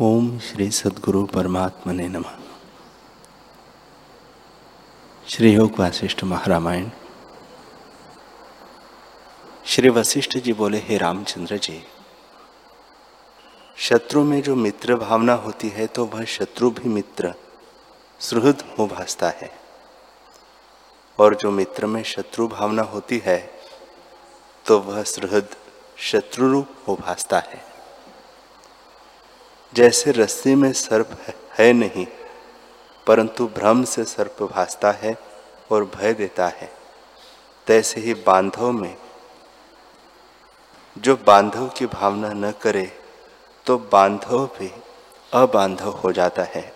ओम श्री सदगुरु परमात्मा ने नम। श्री योग वासिष्ठ महारामायण। श्री वशिष्ठ जी बोले, हे रामचंद्र जी, शत्रु में जो मित्र भावना होती है तो वह शत्रु भी मित्र, सुहृद हो भासता है। और जो मित्र में शत्रु भावना होती है तो वह सुहृद शत्रुरूप हो भासता है। जैसे रस्सी में सर्प है नहीं, परंतु भ्रम से सर्प भासता है और भय देता है। तैसे ही बांधव में, जो बांधव की भावना न करे तो बांधव भी अबांधव हो जाता है।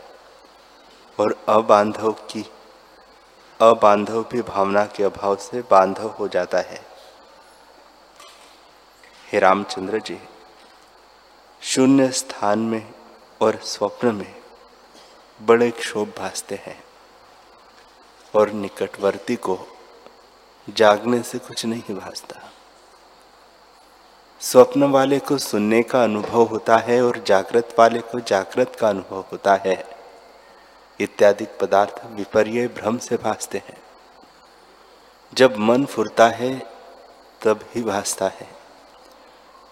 और अबांधव की, अबांधव भी भावना के अभाव से बांधव हो जाता है। हे रामचंद्र जी शून्य स्थान में और स्वप्न में बड़े क्षोभ भासते हैं और निकटवर्ती को जागने से कुछ नहीं भासता। स्वप्न वाले को सुनने का अनुभव होता है और जागृत वाले को जागृत का अनुभव होता है। इत्यादि पदार्थ विपर्य भ्रम से भासते हैं। जब मन फुरता है, तब ही भासता है।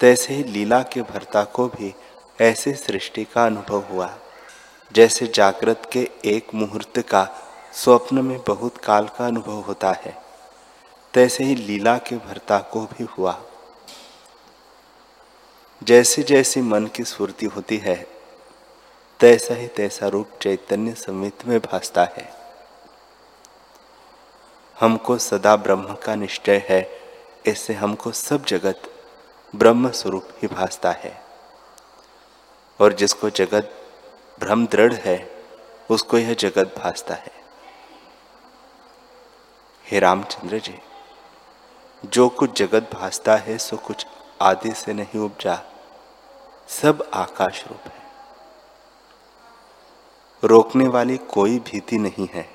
तैसे ही लीला के भर्ता को भी ऐसे सृष्टि का अनुभव हुआ। जैसे जागृत के एक मुहूर्त का स्वप्न में बहुत काल का अनुभव होता है, तैसे ही लीला के भर्ता को भी हुआ। जैसे जैसी मन की स्फूर्ति होती है, तैसा ही तैसा रूप चैतन्य समित में भासता है। हमको सदा ब्रह्म का निश्चय है, इससे हमको सब जगत ब्रह्म स्वरूप ही भासता है। और जिसको जगत भ्रम दृढ़ है, उसको यह जगत भासता है। हे रामचंद्र जी, जो कुछ जगत भासता है, सो कुछ आदि से नहीं उपजा। सब आकाश रूप है। रोकने वाली कोई भीति नहीं है।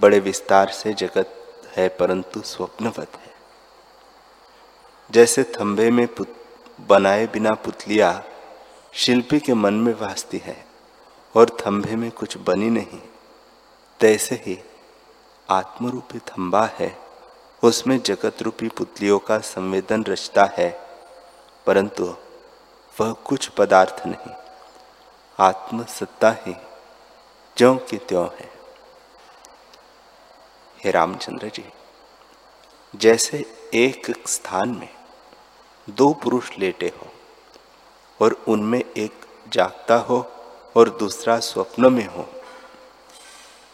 बड़े विस्तार से जगत है, परंतु स्वप्नवत है। जैसे थंबे में पुत, बनाए बिना पुतलिया शिल्पी के मन में वास्ती है और थंबे में कुछ बनी नहीं। तैसे ही आत्मरूपी थंबा है उसमें जगत रूपी पुतलियों का संवेदन रचता है परंतु वह कुछ पदार्थ नहीं आत्म सत्ता ही ज्यो की त्यों है। हे रामचंद्र जी जैसे एक स्थान में दो पुरुष लेटे हो, और उनमें एक जागता हो और दूसरा स्वप्न में हो।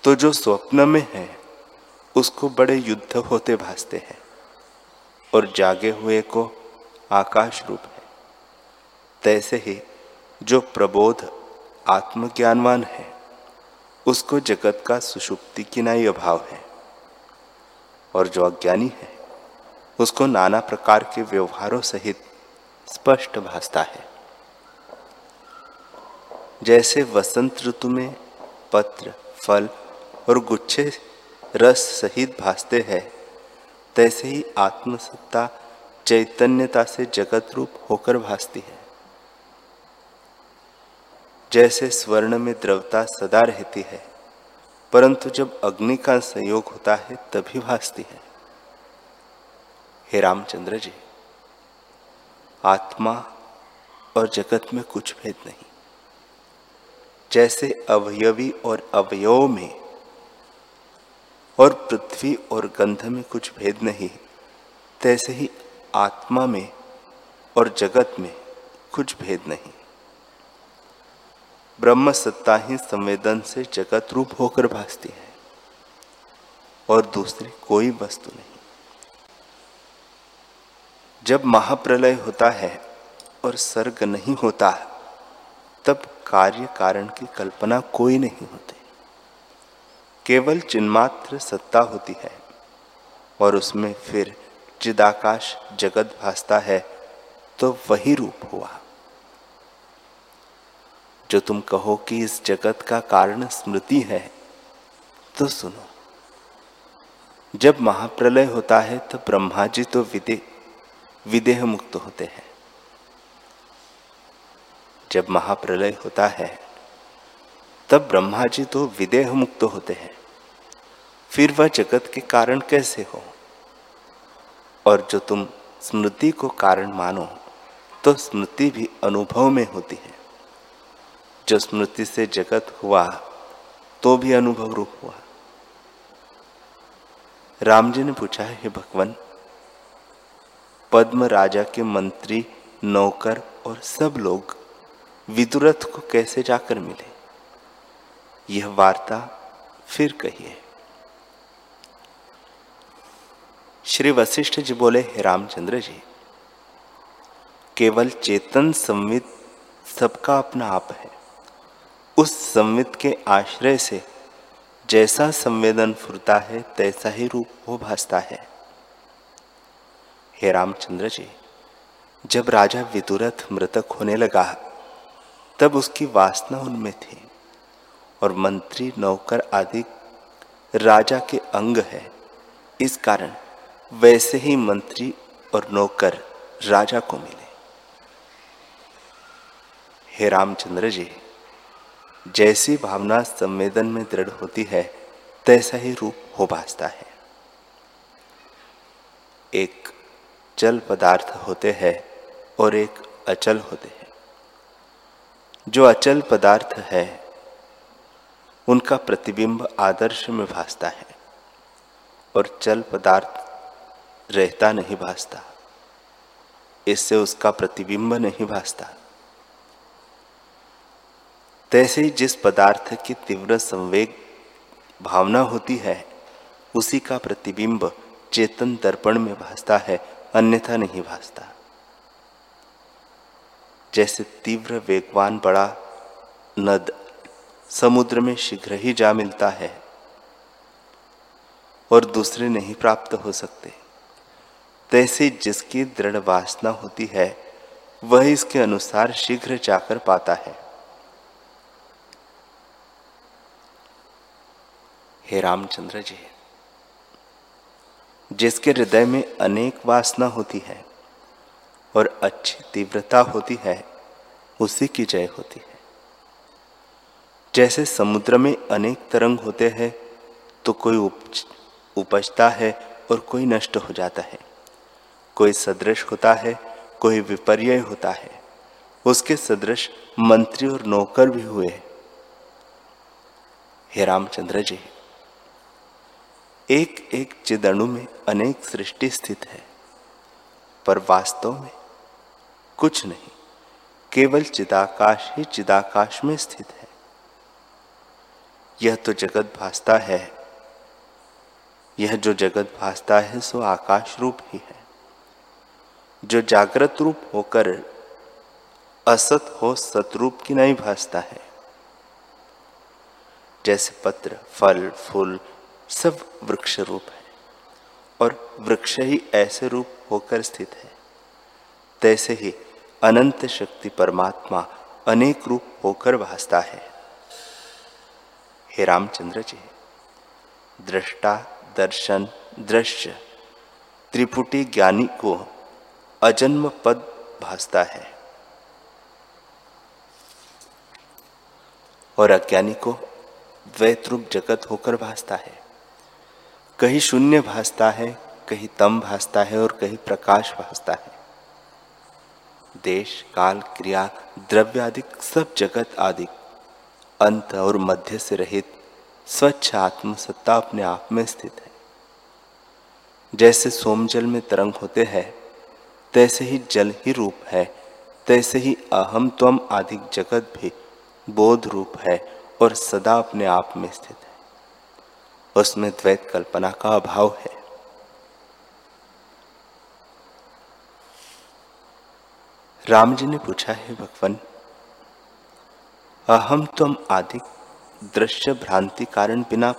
तो जो स्वप्न में है, उसको बड़े युद्ध होते भासते हैं, और जागे हुए को आकाश रूप है। तैसे ही जो प्रबोध आत्मज्ञानवान है, उसको जगत का सुषुप्ति किनाई अभाव है, और जो अज्ञानी है उसको नाना प्रकार के व्यवहारों सहित स्पष्ट भासता है। जैसे वसंत ऋतु में पत्र, फल और गुच्छे रस सहित भासते हैं, तैसे ही आत्मसत्ता चैतन्यता से जगत रूप होकर भासती है। जैसे स्वर्ण में द्रवता सदा रहती है, परंतु जब अग्नि का संयोग होता है, तभी भासती है। हे रामचंद्र जी, आत्मा और जगत में कुछ भेद नहीं। जैसे अवयवी और अवयव में और पृथ्वी और गंध में कुछ भेद नहीं, तैसे ही आत्मा में और जगत में कुछ भेद नहीं। ब्रह्म सत्ता ही संवेदन से जगत रूप होकर भासती है और दूसरी कोई वस्तु नहीं। जब महाप्रलय होता है और सर्ग नहीं होता, तब कार्य कारण की कल्पना कोई नहीं होती। केवल चिन्मात्र सत्ता होती है और उसमें फिर चिदाकाश जगत भासता है तो वही रूप हुआ। जो तुम कहो कि इस जगत का कारण स्मृति है तो सुनो। जब महाप्रलय होता है तो ब्रह्मा जी तो विदे विदेह मुक्त होते हैं। जब महाप्रलय होता है, तब ब्रह्मा जी तो विदेह मुक्त होते हैं। फिर वह जगत के कारण कैसे हो? और जो तुम स्मृति को कारण मानो तो स्मृति भी अनुभव में होती है। जो स्मृति से जगत हुआ तो भी अनुभव रूप हुआ। राम जी ने पूछा, है भगवान पद्म राजा के मंत्री, नौकर और सब लोग विदुरथ को कैसे जाकर मिले? यह वार्ता फिर कहिए। श्री वशिष्ठ जी बोले, हे रामचंद्र जी, केवल चेतन संवित सबका अपना आप है। उस संवित के आश्रय से जैसा संवेदन फुरता है, तैसा ही रूप वो भासता है। हे रामचंद्र जी, जब राजा विदुरथ मृतक होने लगा, तब उसकी वासना उनमें थी और मंत्री नौकर आदि राजा के अंग है। इस कारण वैसे ही मंत्री और नौकर राजा को मिले। हे रामचंद्र जी, जैसी भावना संवेदन में दृढ़ होती है, तैसा ही रूप हो भासता है। एक चल पदार्थ होते हैं और एक अचल होते हैं। जो अचल पदार्थ है, उनका प्रतिबिंब आदर्श में भासता है और चल पदार्थ रहता नहीं भासता। इससे उसका प्रतिबिंब नहीं भासता। तैसे ही जिस पदार्थ की तीव्र संवेग भावना होती है, उसी का प्रतिबिंब चेतन दर्पण में भासता है अन्यथा नहीं भासता। जैसे तीव्र वेगवान बड़ा नद समुद्र में शीघ्र ही जा मिलता है और दूसरे नहीं प्राप्त हो सकते। तैसे जिसकी दृढ़ वासना होती है, वह इसके अनुसार शीघ्र जाकर पाता है। हे रामचंद्र जी। जिसके हृदय में अनेक वासना होती है और अच्छी तीव्रता होती है, उसी की जय होती है। जैसे समुद्र में अनेक तरंग होते हैं तो कोई उपजता है और कोई नष्ट हो जाता है। कोई सदृश होता है, कोई विपर्य होता है। उसके सदृश मंत्री और नौकर भी हुए हे रामचंद्र जी। एक एक चिदणु में अनेक सृष्टि स्थित है, पर वास्तव में कुछ नहीं, केवल चिदाकाश ही चिदाकाश में स्थित है। यह तो जगत भासता है, यह जो जगत भासता है सो आकाश रूप ही है। जो जागृत रूप होकर असत हो सतरूप की नहीं भासता है। जैसे पत्र, फल, फूल सब वृक्ष रूप है। और वृक्ष ही ऐसे रूप होकर स्थित है। तैसे ही अनंत शक्ति परमात्मा अनेक रूप होकर भासता है। हे रामचंद्र जी, दृष्टा, दर्शन, दृश्य, त्रिपुटी ज्ञानी को अजन्म पद भासता है। और अज्ञानी को द्वैत रूप जगत होकर भासता है। कहीं शून्य भासता है, कहीं तम भासता है और कहीं प्रकाश भासता है। देश, काल, क्रिया, द्रव्य आदि, सब जगत आदि, अंत और मध्य से रहित स्वच्छ आत्म सत्ता अपने आप में स्थित है। जैसे सोमजल में तरंग होते हैं, तैसे ही जल ही रूप है, तैसे ही अहम त्वम आदि जगत भी बोध रूप है और सदा अपने आप में स्थित है। उसमें द्वैत कल्पना का अभाव है। राम जी ने पूछा, है भगवान, अहम तुम आदि दृश्य भ्रांति कारण बिना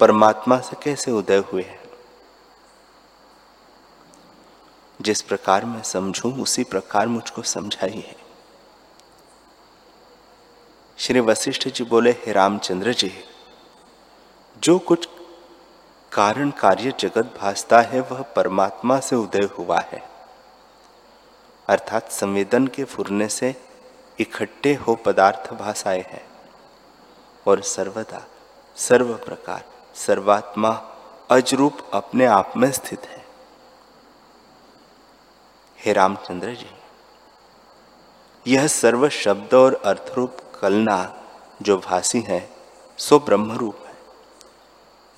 परमात्मा से कैसे उदय हुए हैं? जिस प्रकार मैं समझूं, उसी प्रकार मुझको समझाई है श्री वशिष्ठ जी बोले, हे रामचंद्र जी जो कुछ कारण कार्य जगत भासता है, वह परमात्मा से उदय हुआ है। अर्थात संवेदन के फुरने से इकट्ठे हो पदार्थ भाषाएँ हैं। और सर्वदा सर्व प्रकार सर्वात्मा अजरूप अपने आप में स्थित है। हे रामचंद्र जी, यह सर्व शब्द और अर्थरूप कलना जो भाषी है, सो ब्रह्म रूप है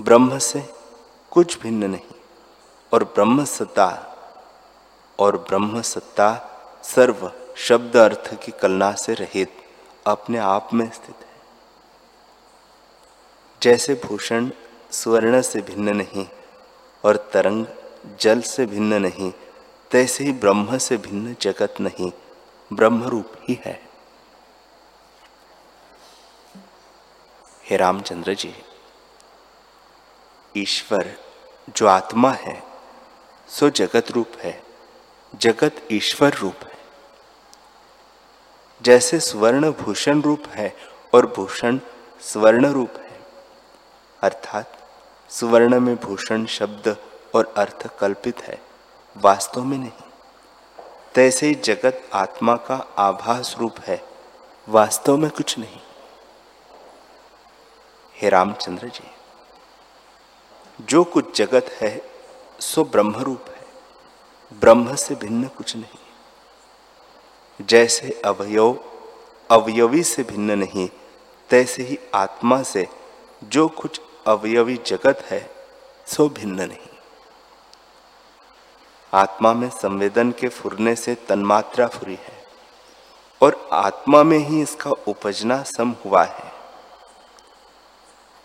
ब्रह्म से कुछ भिन्न नहीं। और ब्रह्म सत्ता और ब्रह्म सत्ता सर्व शब्द अर्थ की कलना से रहित अपने आप में स्थित है। जैसे भूषण स्वर्ण से भिन्न नहीं और तरंग जल से भिन्न नहीं, तैसे ही ब्रह्म से भिन्न जगत नहीं ब्रह्म रूप ही है। हे रामचंद्र जी ईश्वर जो आत्मा है, सो जगत रूप है। जगत ईश्वर रूप है। जैसे स्वर्ण भूषण रूप है और भूषण स्वर्ण रूप है। अर्थात सुवर्ण में भूषण शब्द और अर्थ कल्पित है, वास्तव में नहीं। तैसे ही जगत आत्मा का आभास रूप है, वास्तव में कुछ नहीं। हे रामचंद्र जी। जो कुछ जगत है, सो ब्रह्म रूप है। ब्रह्म से भिन्न कुछ नहीं। जैसे अवयव, अवयवी से भिन्न नहीं, तैसे ही आत्मा से जो कुछ अवयवी जगत है, सो भिन्न नहीं। आत्मा में संवेदन के फुरने से तन्मात्रा फुरी है, और आत्मा में ही इसका उपजना सम हुआ है।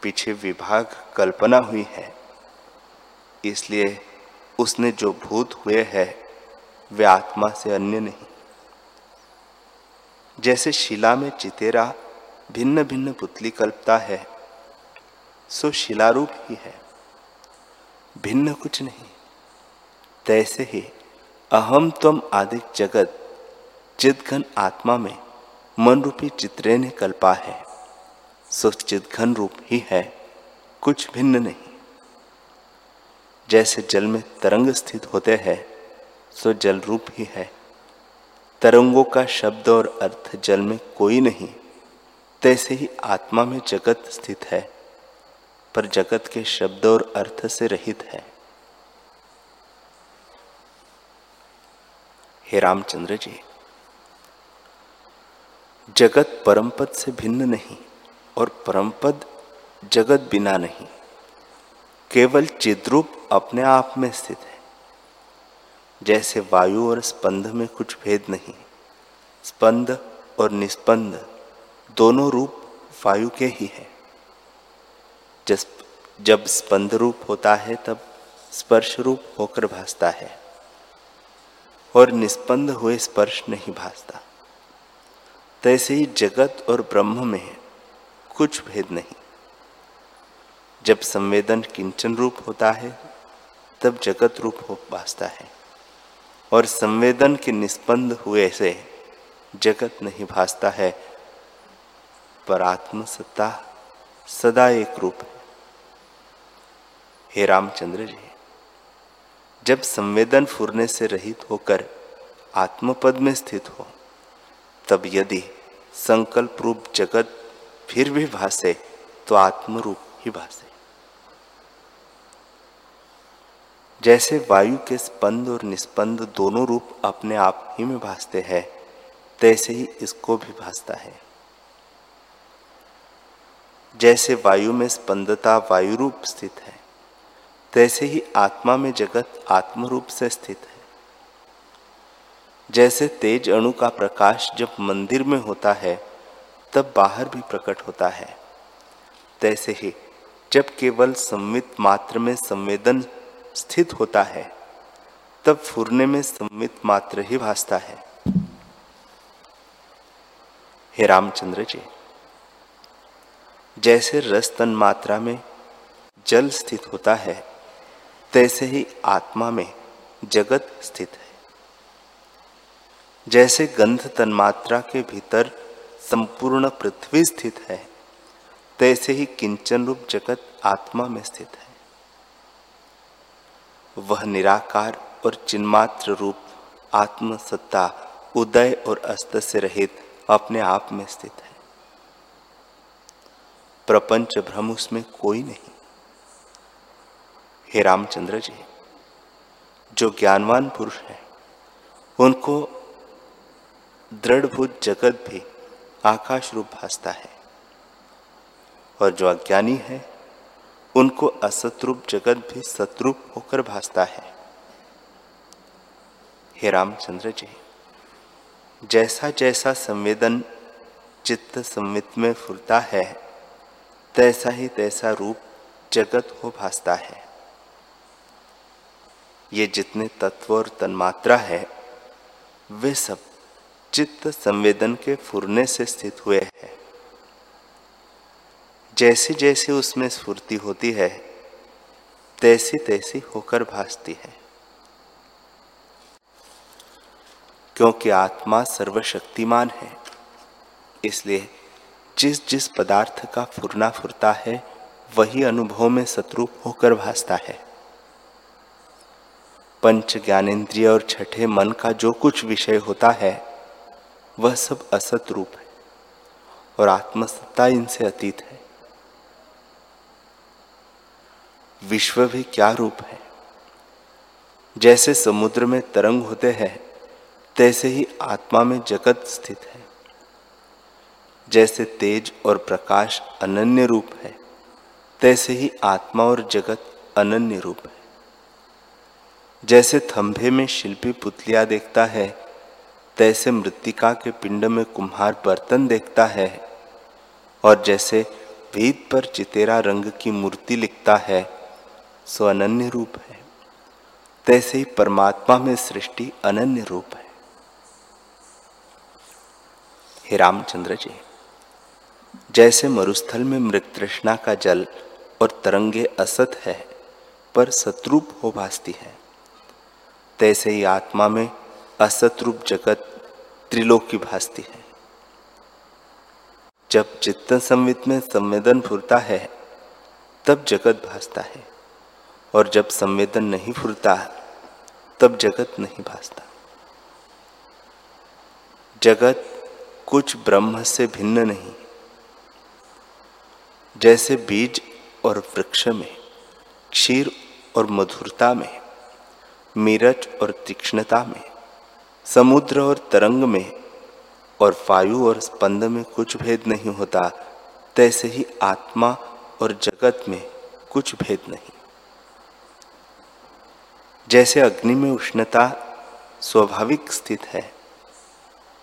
पीछे विभाग कल्पना हुई है। इसलिए उसने जो भूत हुए है, वे आत्मा से अन्य नहीं। जैसे शिला में चितेरा भिन्न भिन्न पुतली कल्पता है, सो शिलारूप ही है। भिन्न कुछ नहीं। तैसे ही अहम तम आदि जगत चिदघन आत्मा में मन रूपी चित्रे ने कल्पा है, सो चिदघन रूप ही है, कुछ भिन्न नहीं। जैसे जल में तरंग स्थित होते हैं, सो जल रूप ही है। तरंगों का शब्द और अर्थ जल में कोई नहीं, तैसे ही आत्मा में जगत स्थित है, पर जगत के शब्द और अर्थ से रहित है। हे रामचंद्र जी, जगत परमपद से भिन्न नहीं और परमपद जगत बिना नहीं। केवल चिद्रूप अपने आप में स्थित है। जैसे वायु और स्पंद में कुछ भेद नहीं स्पंद और निस्पंद दोनों रूप वायु के ही है। जब स्पंद रूप होता है, तब स्पर्श रूप होकर भासता है। और निष्पन्द हुए स्पर्श नहीं भासता। तैसे ही जगत और ब्रह्म में कुछ भेद नहीं। जब संवेदन किंचन रूप होता है, तब जगत रूप हो भासता है। और संवेदन के निष्पन्द हुए से जगत नहीं भासता है, पर आत्म सत्ता सदा एक रूप है। हे रामचंद्र जी, जब संवेदन फुरने से रहित होकर आत्मपद में स्थित हो, तब यदि संकल्प रूप जगत फिर भी भासे तो आत्म रूप ही भासे। जैसे वायु के स्पंद और निस्पंद दोनों रूप अपने आप ही में भासते हैं, तैसे ही इसको भी भासता है। जैसे वायु में स्पंदता वायु रूप स्थित है, तैसे ही आत्मा में जगत आत्म रूप से स्थित है। जैसे तेज अणु का प्रकाश जब मंदिर में होता है, तब बाहर भी प्रकट होता है। तैसे ही जब केवल संवित मात्र में संवेदन स्थित होता है, तब फुरने में संवित मात्र ही भासता है। हे रामचंद्र जी, जैसे रस तन मात्रा में जल स्थित होता है, तैसे ही आत्मा में जगत स्थित है। जैसे गंध तन्मात्रा के भीतर संपूर्ण पृथ्वी स्थित है, तैसे ही किंचन रूप जगत आत्मा में स्थित है। वह निराकार और चिन्मात्र रूप आत्म सत्ता उदय और अस्त से रहित अपने आप में स्थित है। प्रपंच भ्रम उसमें कोई नहीं। हे रामचंद्र जी, जो ज्ञानवान पुरुष है, उनको दृढ़भूत जगत भी आकाश रूप भासता है। और जो अज्ञानी है उनको असतरूप जगत भी सतरूप होकर भासता है। हे रामचंद्र जी जैसा जैसा संवेदन चित्त संवित में फुरता है, तैसा ही तैसा रूप जगत हो भासता है। ये जितने तत्व और तन्मात्रा है, वे सब चित्त संवेदन के फुरने से स्थित हुए हैं। जैसे जैसे उसमें स्फूर्ति होती है तैसी तैसी होकर भासती है। क्योंकि आत्मा सर्वशक्तिमान है, इसलिए जिस जिस पदार्थ का फुरना फुरता है, वही अनुभव में सतरूप होकर भासता है। पंच ज्ञानेन्द्रिय और छठे मन का जो कुछ विषय होता है, वह सब असत रूप है और आत्मसत्ता इनसे अतीत है। विश्व भी क्या रूप है? जैसे समुद्र में तरंग होते हैं, तैसे ही आत्मा में जगत स्थित है। जैसे तेज और प्रकाश अनन्य रूप है, तैसे ही आत्मा और जगत अनन्य रूप है। जैसे थंभे में शिल्पी पुतलिया देखता है, तैसे मृतिका के पिंड में कुम्हार बर्तन देखता है, और जैसे भीत पर चितेरा रंग की मूर्ति लिखता है सो अनन्य रूप है। तैसे ही परमात्मा में सृष्टि अनन्य रूप है। हे रामचंद्र जी, जैसे मरुस्थल में मृत तृष्णा का जल और तरंगे असत है, पर सतरूप हो भासती है, तैसे ही आत्मा में असत रूप जगत त्रिलोक की भासती है। जब चित्त संवित में संवेदन फुरता है, तब जगत भासता है। और जब संवेदन नहीं फुरता तब जगत नहीं भासता। जगत कुछ ब्रह्म से भिन्न नहीं, जैसे बीज और वृक्ष में, क्षीर और मधुरता में मीरच और तीक्ष्णता में, समुद्र और तरंग में, और वायु और स्पंद में कुछ भेद नहीं होता, तैसे ही आत्मा और जगत में कुछ भेद नहीं। जैसे अग्नि में उष्णता स्वाभाविक स्थित है,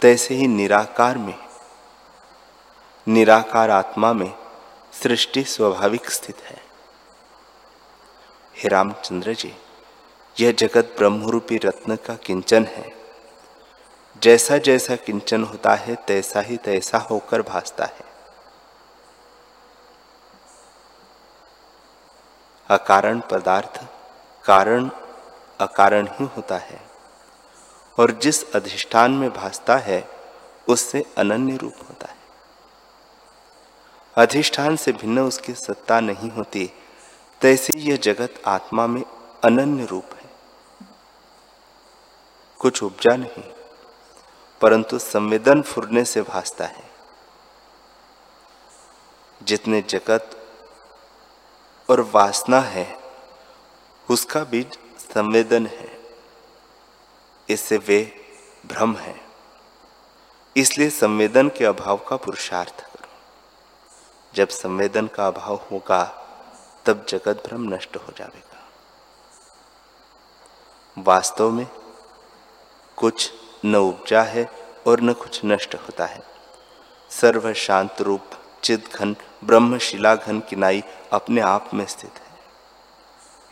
तैसे ही निराकार में, निराकार आत्मा में सृष्टि स्वाभाविक स्थित है। हे रामचंद्र जी, यह जगत ब्रह्मरूपी रत्न का किंचन है। जैसा जैसा किंचन होता है, तैसा ही तैसा होकर भासता है। अकारण पदार्थ, कारण अकारण ही होता है। और जिस अधिष्ठान में भासता है, उससे अनन्य रूप होता है। अधिष्ठान से भिन्न उसकी सत्ता नहीं होती, तैसे यह जगत आत्मा में अनन्य रूप है। कुछ उपजा नहीं, परंतु संवेदन फुरने से भासता है। जितने जगत और वासना है, उसका बीज संवेदन है, इससे वे भ्रम है। इसलिए संवेदन के अभाव का पुरुषार्थ करो। जब संवेदन का अभाव होगा, तब जगत भ्रम नष्ट हो जाएगा। वास्तव में, कुछ न उपजा है और न कुछ नष्ट होता है। सर्व शांत रूप चिद घन ब्रह्म शिला घन किनाई अपने आप में स्थित है।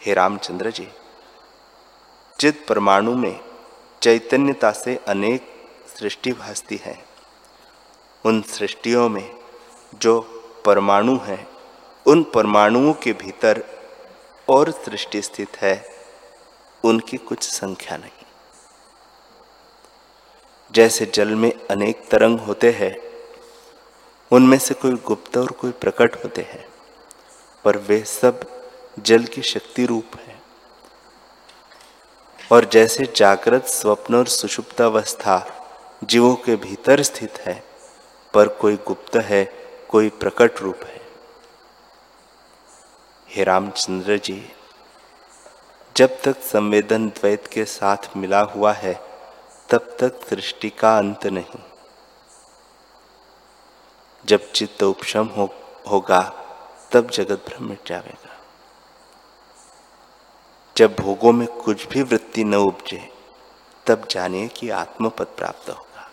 हे रामचंद्र जी चिद परमाणु में चैतन्यता से अनेक सृष्टि भासती है। उन सृष्टियों में जो परमाणु हैं, उन परमाणुओं के भीतर और सृष्टि स्थित है, उनकी कुछ संख्या नहीं। जैसे जल में अनेक तरंग होते हैं, उनमें से कोई गुप्त और कोई प्रकट होते हैं, पर वे सब जल की शक्ति रूप है। और जैसे जागृत स्वप्न और सुषुप्तावस्था जीवों के भीतर स्थित है पर कोई गुप्त है कोई प्रकट रूप है। हे रामचंद्र जी जब तक संवेदन द्वैत के साथ मिला हुआ है तब तक सृष्टि का अंत नहीं। जब चित्त उपशम हो, होगा तब जगत भ्रम मिट जाएगा जब भोगों में कुछ भी वृत्ति न उपजे, तब जानिए कि आत्मपद प्राप्त होगा।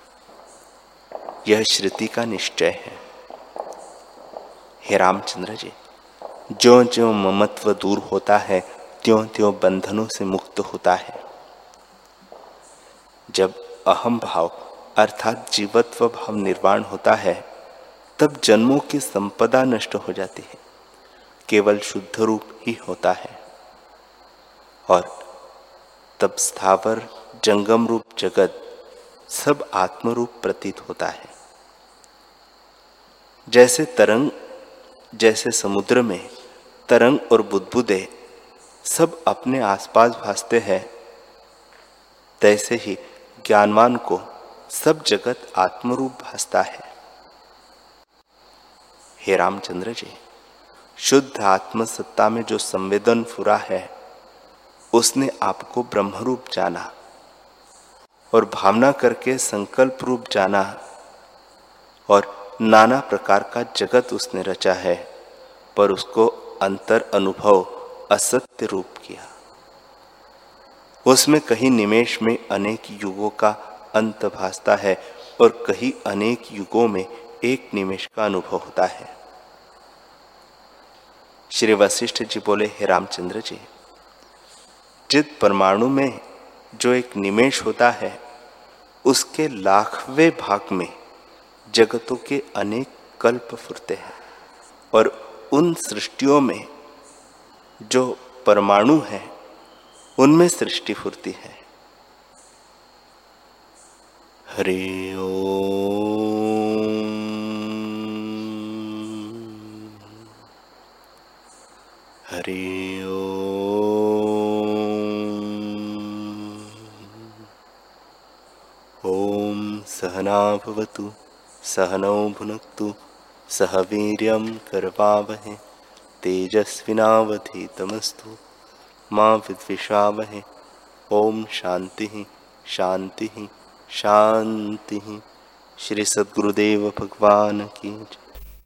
यह श्रुति का निश्चय है। हे रामचंद्र जी जो जो ममत्व दूर होता है त्यों त्यों बंधनों से मुक्त होता है। जब अहम भाव अर्थात जीवत्व भाव निर्वाण होता है, तब जन्मों की संपदा नष्ट हो जाती है। केवल शुद्ध रूप ही होता है। और तब स्थावर जंगम रूप जगत सब आत्मरूप प्रतीत होता है। जैसे तरंग, जैसे समुद्र में तरंग और बुदबुदे सब अपने आसपास भासते हैं, तैसे ही ज्ञानवान को सब जगत आत्मरूप भासता है। हे रामचंद्र जी, शुद्ध आत्मसत्ता में जो संवेदन फुरा है उसने आपको ब्रह्मरूप जाना और भावना करके संकल्प रूप जाना और नाना प्रकार का जगत उसने रचा है, पर उसको अंतर अनुभव असत्य रूप किया। उसमें कहीं निमेश में अनेक युगों का अंत भासता है और कहीं अनेक युगों में एक निमेश का अनुभव होता है। श्री वशिष्ठ जी बोले, हे रामचंद्र जी जित परमाणु में जो एक निमेश होता है, उसके लाखवें भाग में जगतों के अनेक कल्प फुरते हैं और उन सृष्टियों में जो परमाणु है, उनमें सृष्टि फुरती है। हरि ओ हरि सहनाभवतु सहनौ भुनक्तु सह वीर्यं करवावहे तेजस्विनावधीतमस्तु, माँ विद्विषावहे ओम शांति शांति शांति श्री सद्गुरुदेव भगवान की